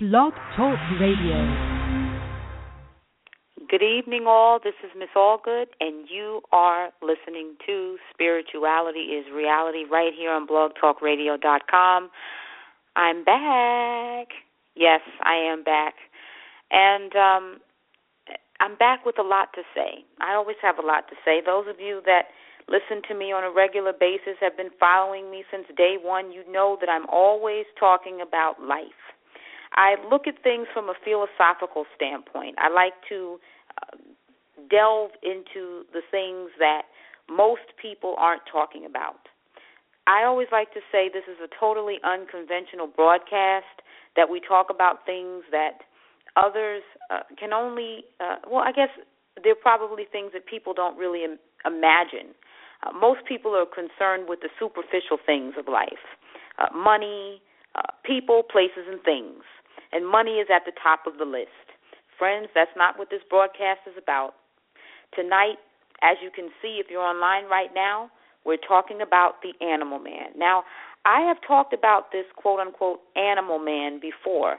Blog Talk Radio. Good evening, all. This is Miss Allgood, and you are listening to Spirituality is Reality right here on blogtalkradio.com. I'm back. Yes, I am back. And um, I'm back with a lot to say. I always have a lot to say. Those of you that listen to me on a regular basis, have been following me since day one, you know that I'm always talking about life I look at things from a philosophical standpoint. I like to uh, delve into the things that most people aren't talking about. I always like to say this is a totally unconventional broadcast, that we talk about things that others uh, can only, uh, well, I guess they're probably things that people don't really Im- imagine. Uh, most people are concerned with the superficial things of life uh, money, uh, people, places, and things and money is at the top of the list. Friends, that's not what this broadcast is about. Tonight, as you can see, if you're online right now, we're talking about the animal man. Now, I have talked about this quote unquote animal man before.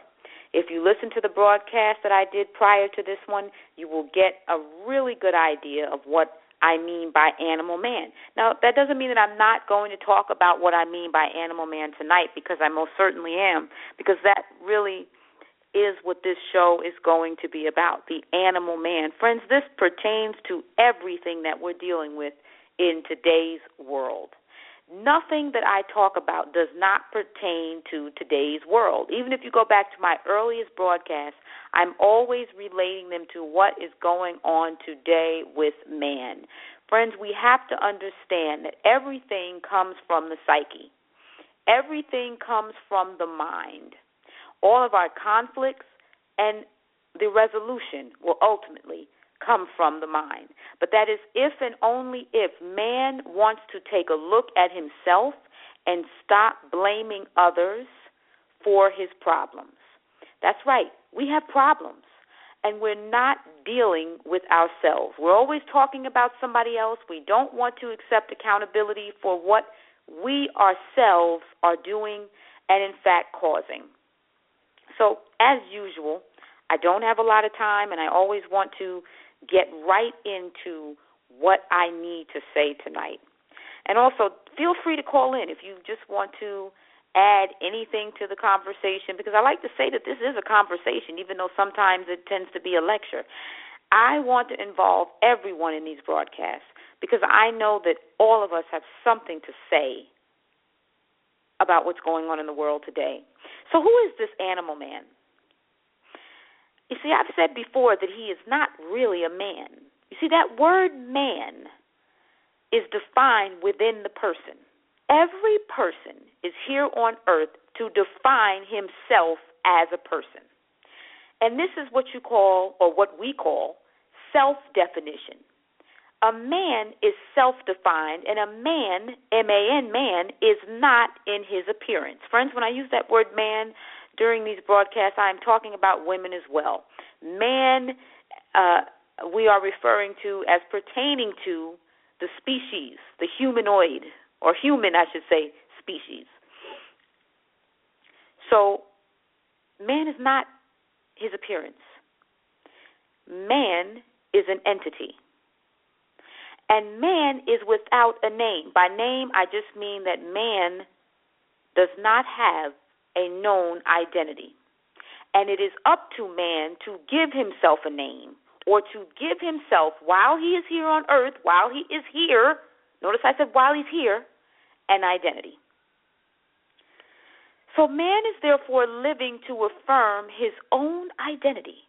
If you listen to the broadcast that I did prior to this one, you will get a really good idea of what I mean by animal man. Now, that doesn't mean that I'm not going to talk about what I mean by animal man tonight because I most certainly am, because that really is what this show is going to be about the animal man. Friends, this pertains to everything that we're dealing with in today's world. Nothing that I talk about does not pertain to today's world. Even if you go back to my earliest broadcasts, I'm always relating them to what is going on today with man. Friends, we have to understand that everything comes from the psyche. Everything comes from the mind all of our conflicts and the resolution will ultimately come from the mind. But that is if and only if man wants to take a look at himself and stop blaming others for his problems. That's right, we have problems. And we're not dealing with ourselves. We're always talking about somebody else. We don't want to accept accountability for what we ourselves are doing and, in fact, causing. So, as usual, I don't have a lot of time, and I always want to get right into what I need to say tonight. And also, feel free to call in if you just want to add anything to the conversation, because I like to say that this is a conversation, even though sometimes it tends to be a lecture. I want to involve everyone in these broadcasts because I know that all of us have something to say about what's going on in the world today. So, who is this animal man? You see, I've said before that he is not really a man. You see, that word man is defined within the person. Every person is here on earth to define himself as a person. And this is what you call, or what we call, self definition a man is self defined, and a man, M A N, man, is not in his appearance. Friends, when I use that word man during these broadcasts, I am talking about women as well. Man, uh, we are referring to as pertaining to the species, the humanoid, or human, I should say, species. So, man is not his appearance. Man is an entity. And man is without a name. By name, I just mean that man does not have a known identity. And it is up to man to give himself a name or to give himself, while he is here on earth, while he is here, notice I said while he's here, an identity. So man is therefore living to affirm his own identity.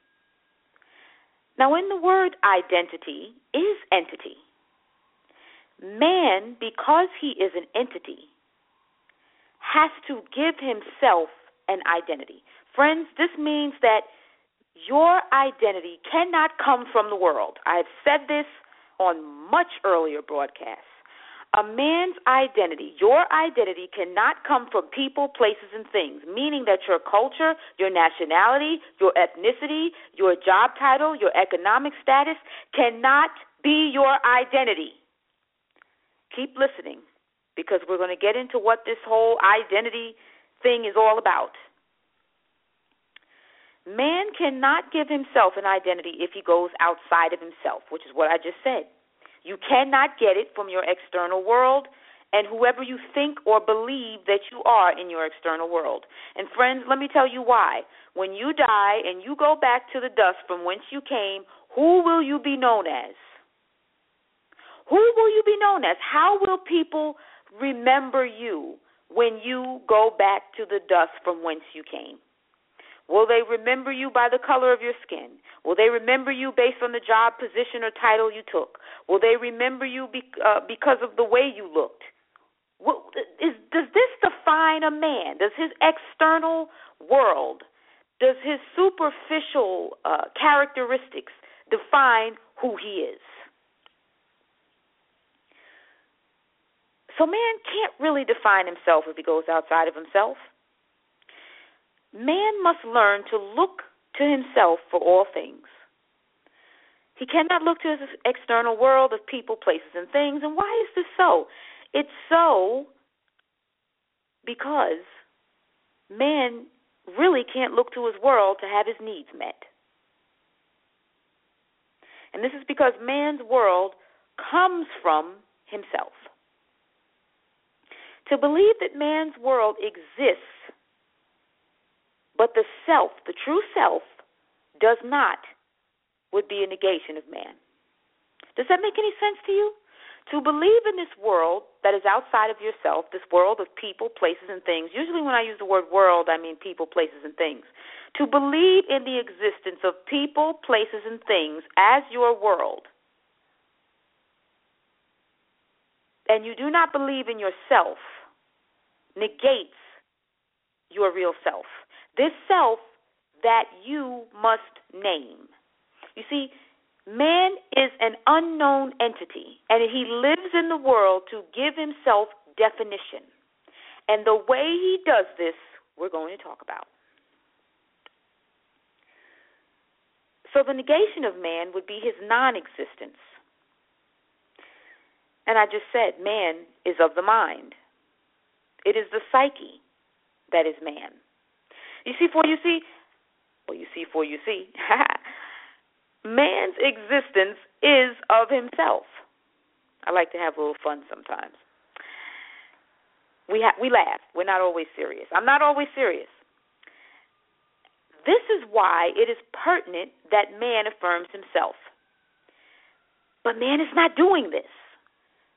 Now, in the word identity is entity. Man, because he is an entity, has to give himself an identity. Friends, this means that your identity cannot come from the world. I've said this on much earlier broadcasts. A man's identity, your identity, cannot come from people, places, and things, meaning that your culture, your nationality, your ethnicity, your job title, your economic status cannot be your identity keep listening because we're going to get into what this whole identity thing is all about. Man cannot give himself an identity if he goes outside of himself, which is what I just said. You cannot get it from your external world and whoever you think or believe that you are in your external world. And friends, let me tell you why. When you die and you go back to the dust from whence you came, who will you be known as? Who will you be known as? How will people remember you when you go back to the dust from whence you came? Will they remember you by the color of your skin? Will they remember you based on the job position or title you took? Will they remember you be, uh, because of the way you looked? What, is, does this define a man? Does his external world, does his superficial uh, characteristics define who he is? So man can't really define himself if he goes outside of himself. Man must learn to look to himself for all things. He cannot look to his external world of people, places, and things. And why is this so? It's so because man really can't look to his world to have his needs met. And this is because man's world comes from himself. To believe that man's world exists, but the self, the true self, does not, would be a negation of man. Does that make any sense to you? To believe in this world that is outside of yourself, this world of people, places, and things, usually when I use the word world, I mean people, places, and things. To believe in the existence of people, places, and things as your world, and you do not believe in yourself, negates your real self. This self that you must name. You see, man is an unknown entity, and he lives in the world to give himself definition. And the way he does this, we're going to talk about. So, the negation of man would be his non existence. And I just said, man is of the mind. It is the psyche that is man. You see, for you see, well, you see, for you see, man's existence is of himself. I like to have a little fun sometimes. We ha- we laugh. We're not always serious. I'm not always serious. This is why it is pertinent that man affirms himself. But man is not doing this.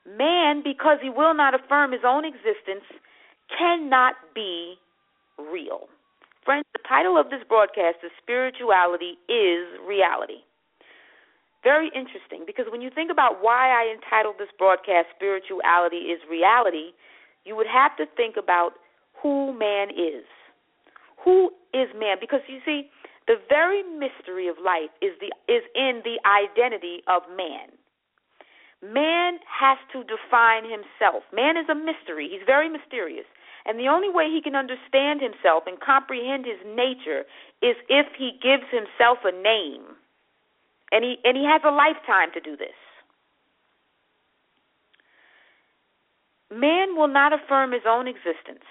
Man, because he will not affirm his own existence, cannot be real. Friends, the title of this broadcast is Spirituality is Reality. Very interesting because when you think about why I entitled this broadcast Spirituality is Reality, you would have to think about who man is. Who is man? Because you see, the very mystery of life is the is in the identity of man. Man has to define himself. Man is a mystery. He's very mysterious. And the only way he can understand himself and comprehend his nature is if he gives himself a name. And he and he has a lifetime to do this. Man will not affirm his own existence.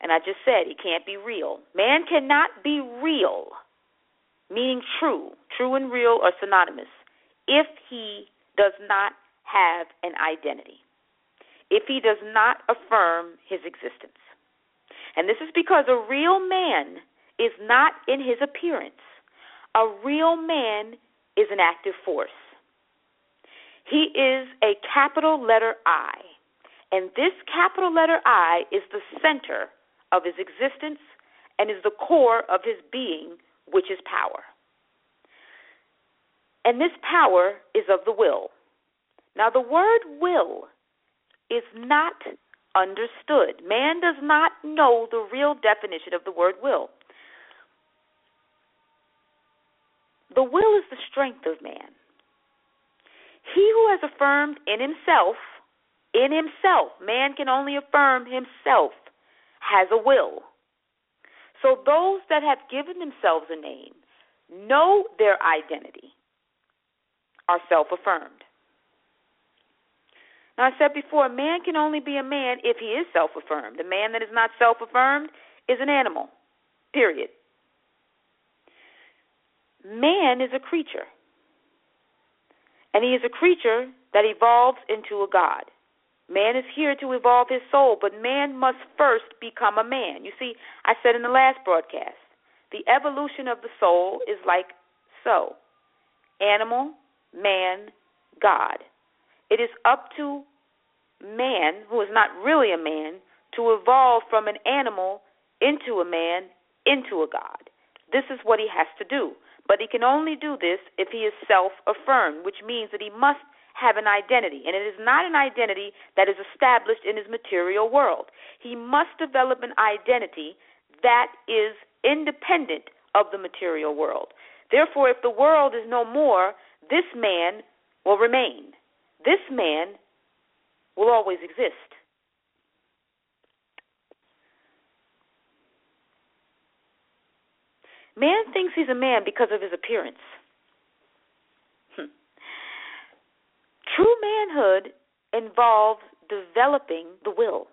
And I just said he can't be real. Man cannot be real, meaning true. True and real are synonymous if he does not have an identity if he does not affirm his existence. And this is because a real man is not in his appearance. A real man is an active force. He is a capital letter I. And this capital letter I is the center of his existence and is the core of his being, which is power. And this power is of the will. Now, the word will is not understood. Man does not know the real definition of the word will. The will is the strength of man. He who has affirmed in himself, in himself, man can only affirm himself, has a will. So those that have given themselves a name know their identity, are self affirmed. Now, I said before, a man can only be a man if he is self affirmed. A man that is not self affirmed is an animal. Period. Man is a creature. And he is a creature that evolves into a God. Man is here to evolve his soul, but man must first become a man. You see, I said in the last broadcast, the evolution of the soul is like so animal, man, God. It is up to man, who is not really a man, to evolve from an animal into a man, into a God. This is what he has to do. But he can only do this if he is self affirmed, which means that he must have an identity. And it is not an identity that is established in his material world. He must develop an identity that is independent of the material world. Therefore, if the world is no more, this man will remain. This man will always exist. Man thinks he's a man because of his appearance. Hmm. True manhood involves developing the will.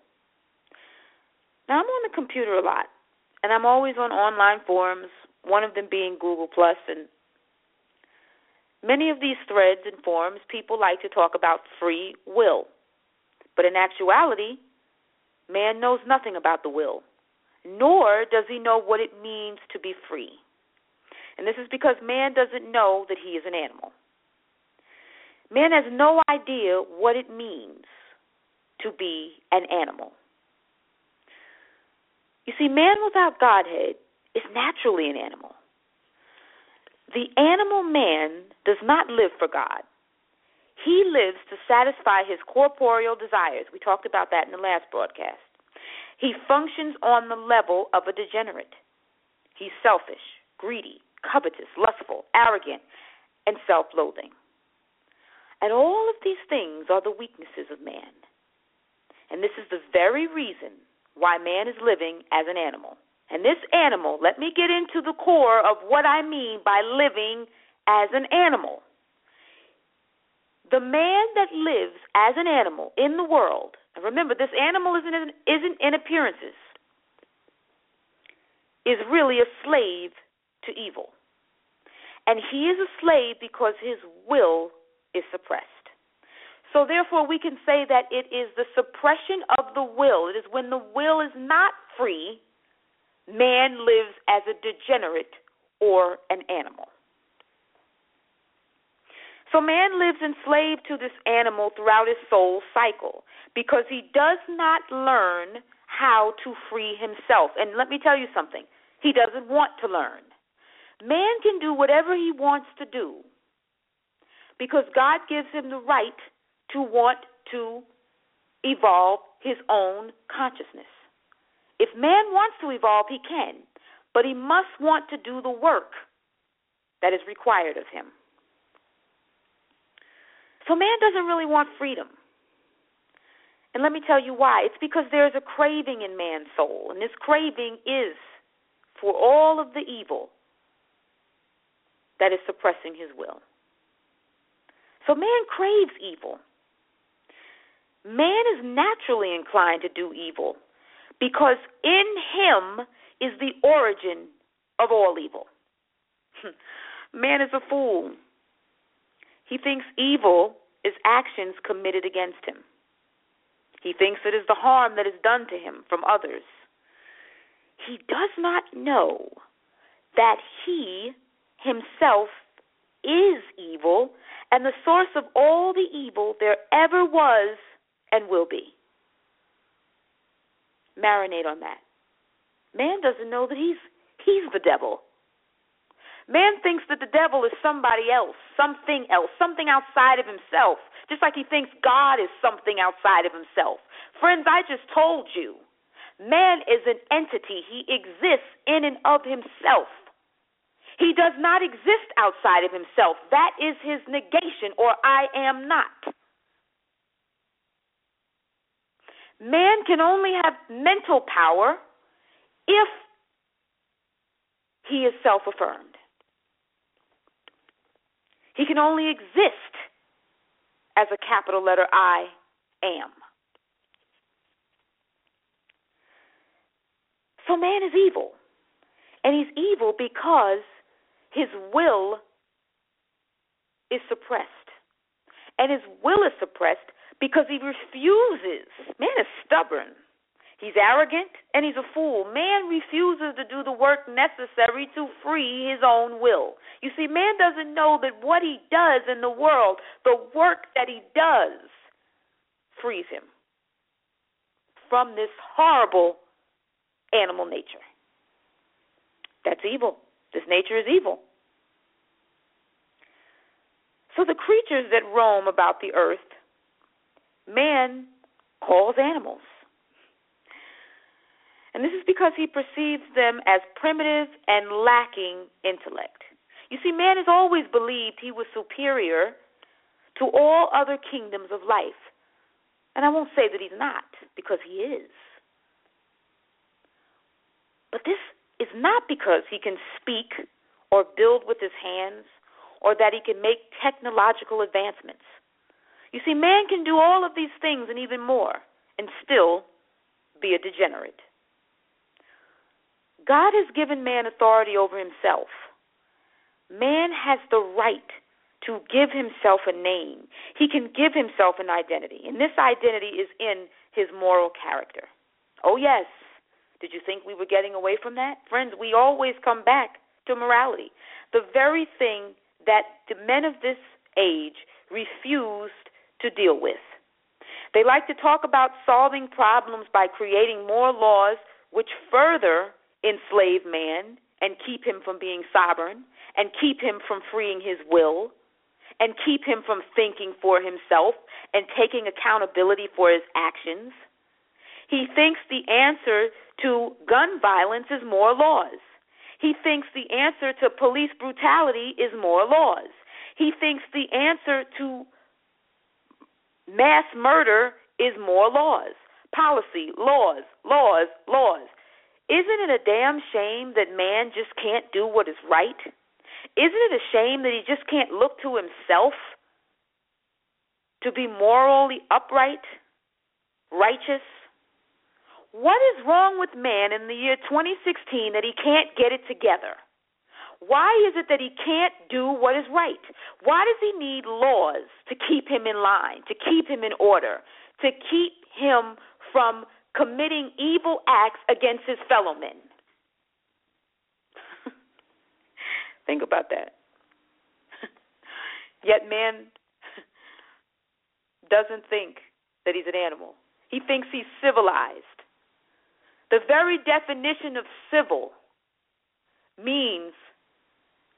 Now, I'm on the computer a lot, and I'm always on online forums, one of them being Google Plus, and many of these threads and forums, people like to talk about free will. But in actuality, man knows nothing about the will nor does he know what it means to be free. And this is because man doesn't know that he is an animal. Man has no idea what it means to be an animal. You see, man without Godhead is naturally an animal. The animal man does not live for God. He lives to satisfy his corporeal desires. We talked about that in the last broadcast. He functions on the level of a degenerate. He's selfish, greedy, covetous, lustful, arrogant, and self loathing. And all of these things are the weaknesses of man. And this is the very reason why man is living as an animal. And this animal, let me get into the core of what I mean by living as an animal. The man that lives as an animal in the world and remember, this animal isn't in, isn't in appearances. Is really a slave to evil. And he is a slave because his will is suppressed. So therefore we can say that it is the suppression of the will. It is when the will is not free, man lives as a degenerate or an animal. So man lives enslaved to this animal throughout his soul cycle because he does not learn how to free himself. And let me tell you something he doesn't want to learn. Man can do whatever he wants to do because God gives him the right to want to evolve his own consciousness. If man wants to evolve, he can, but he must want to do the work that is required of him. So man doesn't really want freedom. And let me tell you why. It's because there's a craving in man's soul, and this craving is for all of the evil that is suppressing his will. So man craves evil. Man is naturally inclined to do evil because in him is the origin of all evil. man is a fool. He thinks evil is actions committed against him. He thinks it is the harm that is done to him from others. He does not know that he himself is evil and the source of all the evil there ever was and will be. Marinate on that. Man doesn't know that he's he's the devil. Man thinks that the devil is somebody else, something else, something outside of himself, just like he thinks God is something outside of himself. Friends, I just told you, man is an entity. He exists in and of himself. He does not exist outside of himself. That is his negation, or I am not. Man can only have mental power if he is self affirmed. He can only exist as a capital letter I am. So man is evil. And he's evil because his will is suppressed. And his will is suppressed because he refuses. Man is stubborn. He's arrogant and he's a fool. Man refuses to do the work necessary to free his own will. You see, man doesn't know that what he does in the world, the work that he does, frees him from this horrible animal nature. That's evil. This nature is evil. So the creatures that roam about the earth, man calls animals. And this is because he perceives them as primitive and lacking intellect. You see, man has always believed he was superior to all other kingdoms of life. And I won't say that he's not, because he is. But this is not because he can speak or build with his hands or that he can make technological advancements. You see, man can do all of these things and even more and still be a degenerate. God has given man authority over himself. Man has the right to give himself a name. He can give himself an identity, and this identity is in his moral character. Oh, yes. Did you think we were getting away from that? Friends, we always come back to morality. The very thing that the men of this age refused to deal with. They like to talk about solving problems by creating more laws which further enslave man and keep him from being sovereign and keep him from freeing his will and keep him from thinking for himself and taking accountability for his actions. He thinks the answer to gun violence is more laws. He thinks the answer to police brutality is more laws. He thinks the answer to mass murder is more laws. Policy, laws, laws, laws. Isn't it a damn shame that man just can't do what is right? Isn't it a shame that he just can't look to himself to be morally upright, righteous? What is wrong with man in the year 2016 that he can't get it together? Why is it that he can't do what is right? Why does he need laws to keep him in line, to keep him in order, to keep him from committing evil acts against his fellow men. Think about that. Yet man doesn't think that he's an animal. He thinks he's civilized. The very definition of civil means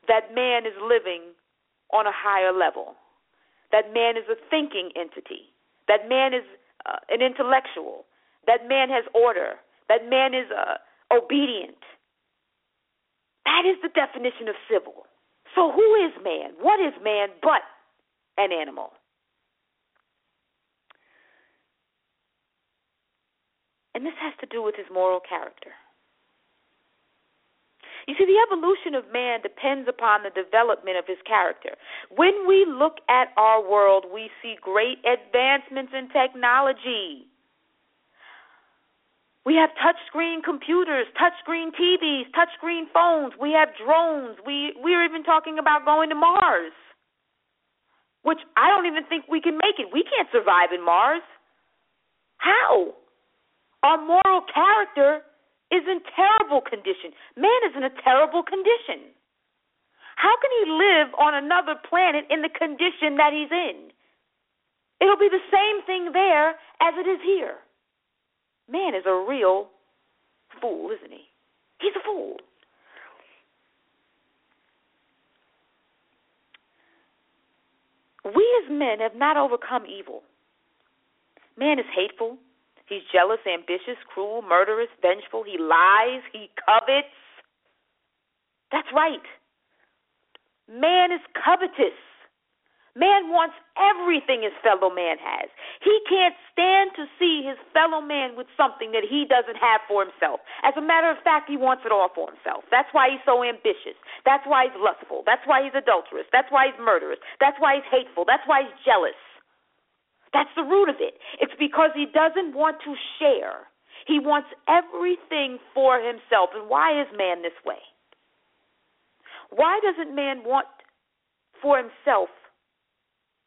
that man is living on a higher level, that man is a thinking entity, that man is uh, an intellectual, that man has order. That man is uh, obedient. That is the definition of civil. So, who is man? What is man but an animal? And this has to do with his moral character. You see, the evolution of man depends upon the development of his character. When we look at our world, we see great advancements in technology. We have touchscreen computers, touchscreen TVs, touchscreen phones. We have drones. We we're even talking about going to Mars. Which I don't even think we can make it. We can't survive in Mars. How? Our moral character is in terrible condition. Man is in a terrible condition. How can he live on another planet in the condition that he's in? It'll be the same thing there as it is here. Man is a real fool, isn't he? He's a fool. We as men have not overcome evil. Man is hateful. He's jealous, ambitious, cruel, murderous, vengeful. He lies. He covets. That's right. Man is covetous. Man wants everything his fellow man has. He can't stand to see his fellow man with something that he doesn't have for himself. As a matter of fact, he wants it all for himself. That's why he's so ambitious. That's why he's lustful. That's why he's adulterous. That's why he's murderous. That's why he's hateful. That's why he's jealous. That's the root of it. It's because he doesn't want to share. He wants everything for himself. And why is man this way? Why doesn't man want for himself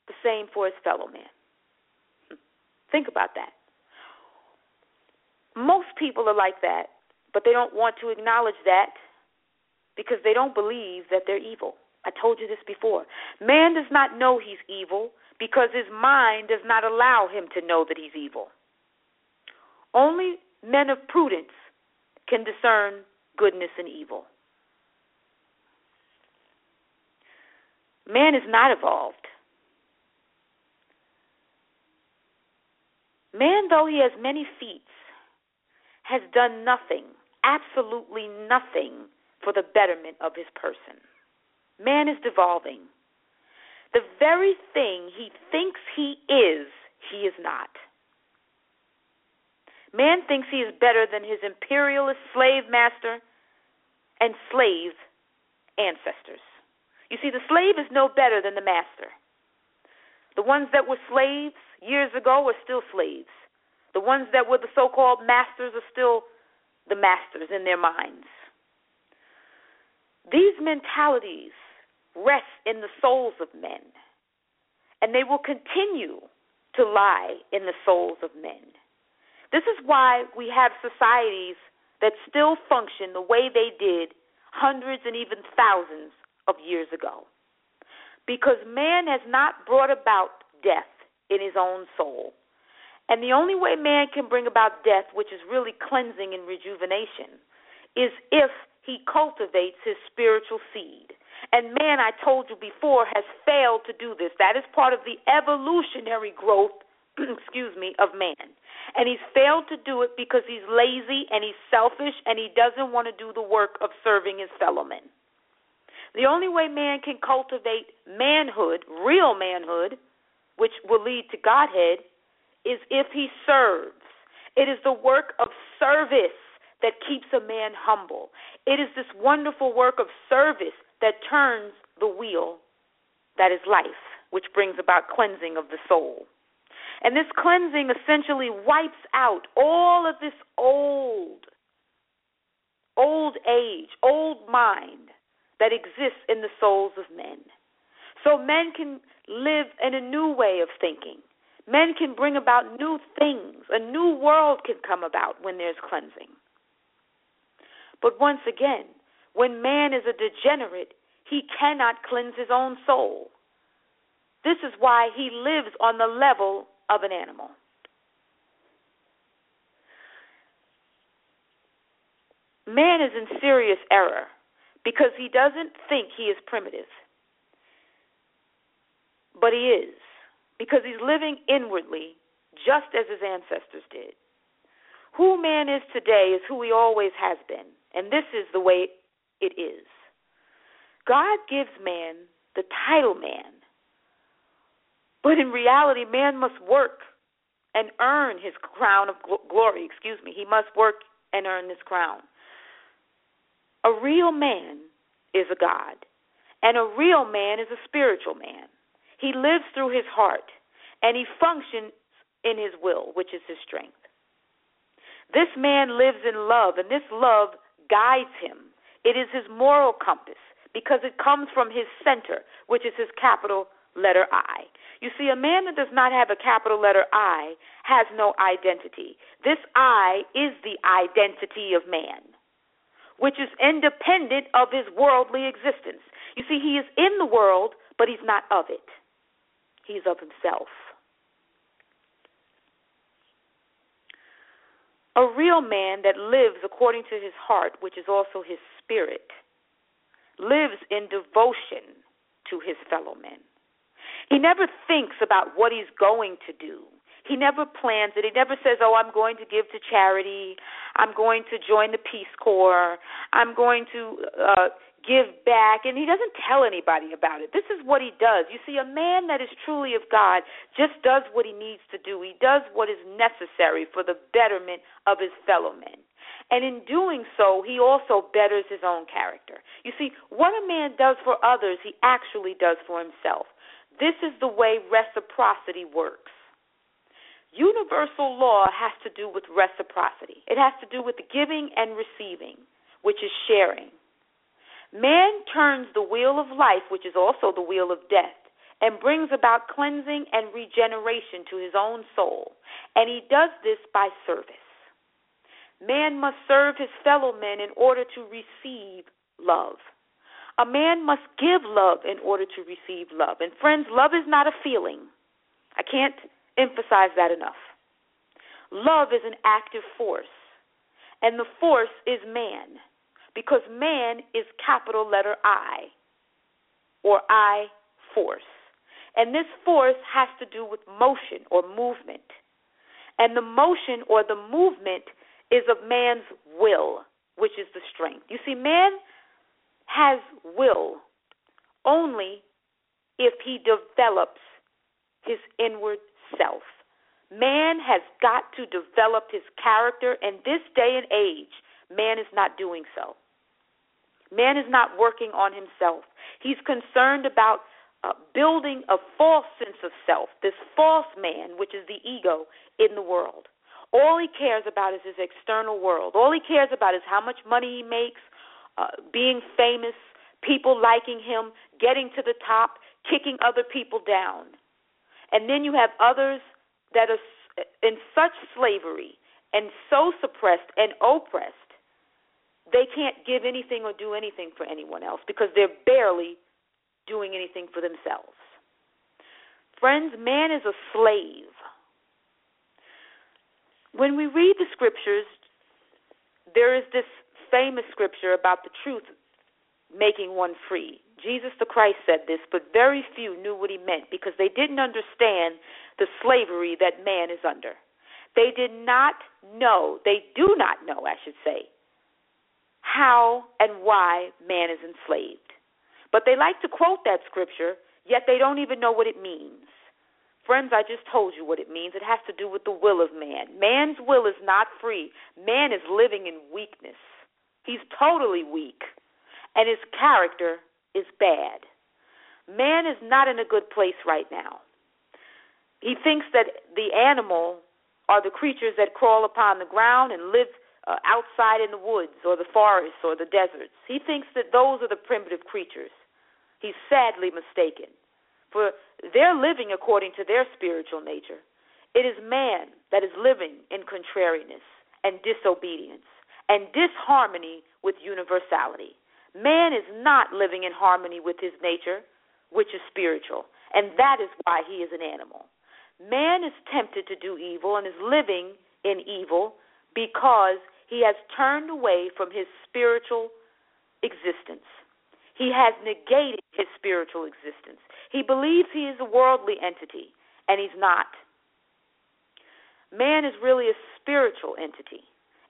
the same for his fellow man? Think about that. Most people are like that, but they don't want to acknowledge that because they don't believe that they're evil. I told you this before. Man does not know he's evil because his mind does not allow him to know that he's evil. Only men of prudence can discern goodness and evil. Man is not evolved. Man, though he has many feats, has done nothing, absolutely nothing, for the betterment of his person. Man is devolving. The very thing he thinks he is, he is not. Man thinks he is better than his imperialist slave master and slave ancestors. You see, the slave is no better than the master. The ones that were slaves years ago are still slaves. The ones that were the so called masters are still the masters in their minds. These mentalities rest in the souls of men, and they will continue to lie in the souls of men. This is why we have societies that still function the way they did hundreds and even thousands of years ago. Because man has not brought about death in his own soul. And the only way man can bring about death, which is really cleansing and rejuvenation, is if he cultivates his spiritual seed. And man, I told you before, has failed to do this. That is part of the evolutionary growth, excuse me, of man. And he's failed to do it because he's lazy and he's selfish and he doesn't want to do the work of serving his fellow men. The only way man can cultivate manhood, real manhood, which will lead to Godhead, is if he serves. It is the work of service that keeps a man humble. It is this wonderful work of service that turns the wheel that is life, which brings about cleansing of the soul. And this cleansing essentially wipes out all of this old, old age, old mind that exists in the souls of men. So men can live in a new way of thinking. Men can bring about new things. A new world can come about when there's cleansing. But once again, when man is a degenerate, he cannot cleanse his own soul. This is why he lives on the level of an animal. Man is in serious error because he doesn't think he is primitive. But he is, because he's living inwardly just as his ancestors did. Who man is today is who he always has been, and this is the way it is. God gives man the title man, but in reality, man must work and earn his crown of glory. Excuse me. He must work and earn this crown. A real man is a God, and a real man is a spiritual man. He lives through his heart, and he functions in his will, which is his strength. This man lives in love, and this love guides him. It is his moral compass because it comes from his center, which is his capital letter I. You see, a man that does not have a capital letter I has no identity. This I is the identity of man which is independent of his worldly existence. You see, he is in the world, but he's not of it, he's of himself. A real man that lives according to his heart, which is also his spirit, lives in devotion to his fellow men. He never thinks about what he's going to do. He never plans it. He never says, "Oh, I'm going to give to charity. I'm going to join the Peace Corps. I'm going to uh give back." And he doesn't tell anybody about it. This is what he does. You see, a man that is truly of God just does what he needs to do. He does what is necessary for the betterment of his fellow men. And in doing so, he also betters his own character. You see, what a man does for others, he actually does for himself. This is the way reciprocity works. Universal law has to do with reciprocity. It has to do with giving and receiving, which is sharing. Man turns the wheel of life, which is also the wheel of death, and brings about cleansing and regeneration to his own soul. And he does this by service. Man must serve his fellow men in order to receive love. A man must give love in order to receive love. And friends, love is not a feeling. I can't emphasize that enough. Love is an active force, and the force is man, because man is capital letter I, or I force. And this force has to do with motion or movement. And the motion or the movement is of man's will, which is the strength. You see, man has will only if he develops his inward self. Man has got to develop his character, and this day and age, man is not doing so. Man is not working on himself. He's concerned about uh, building a false sense of self, this false man, which is the ego, in the world. All he cares about is his external world. All he cares about is how much money he makes, uh, being famous, people liking him, getting to the top, kicking other people down. And then you have others that are in such slavery and so suppressed and oppressed, they can't give anything or do anything for anyone else because they're barely doing anything for themselves. Friends, man is a slave when we read the scriptures, there is this famous scripture about the truth making one free. Jesus the Christ said this, but very few knew what he meant because they didn't understand the slavery that man is under. They did not know, they do not know, I should say, how and why man is enslaved. But they like to quote that scripture, yet they don't even know what it means. Friends, I just told you what it means. It has to do with the will of man. Man's will is not free. Man is living in weakness. He's totally weak, and his character is bad. Man is not in a good place right now. He thinks that the animal are the creatures that crawl upon the ground and live uh, outside in the woods or the forests or the deserts. He thinks that those are the primitive creatures. He's sadly mistaken. For they're living according to their spiritual nature. It is man that is living in contrariness and disobedience and disharmony with universality. Man is not living in harmony with his nature, which is spiritual, and that is why he is an animal. Man is tempted to do evil and is living in evil because he has turned away from his spiritual existence. He has negated his spiritual existence. He believes he is a worldly entity, and he's not. Man is really a spiritual entity,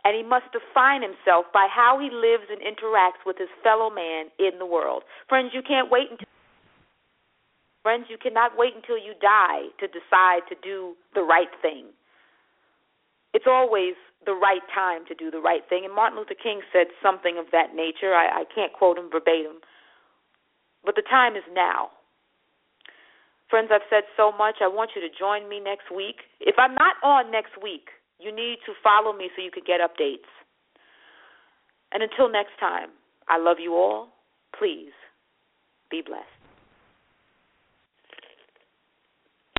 and he must define himself by how he lives and interacts with his fellow man in the world. Friends, you can't wait until Friends, you cannot wait until you die to decide to do the right thing. It's always the right time to do the right thing. And Martin Luther King said something of that nature. I, I can't quote him verbatim, but the time is now. Friends, I've said so much. I want you to join me next week. If I'm not on next week, you need to follow me so you can get updates. And until next time, I love you all. Please be blessed.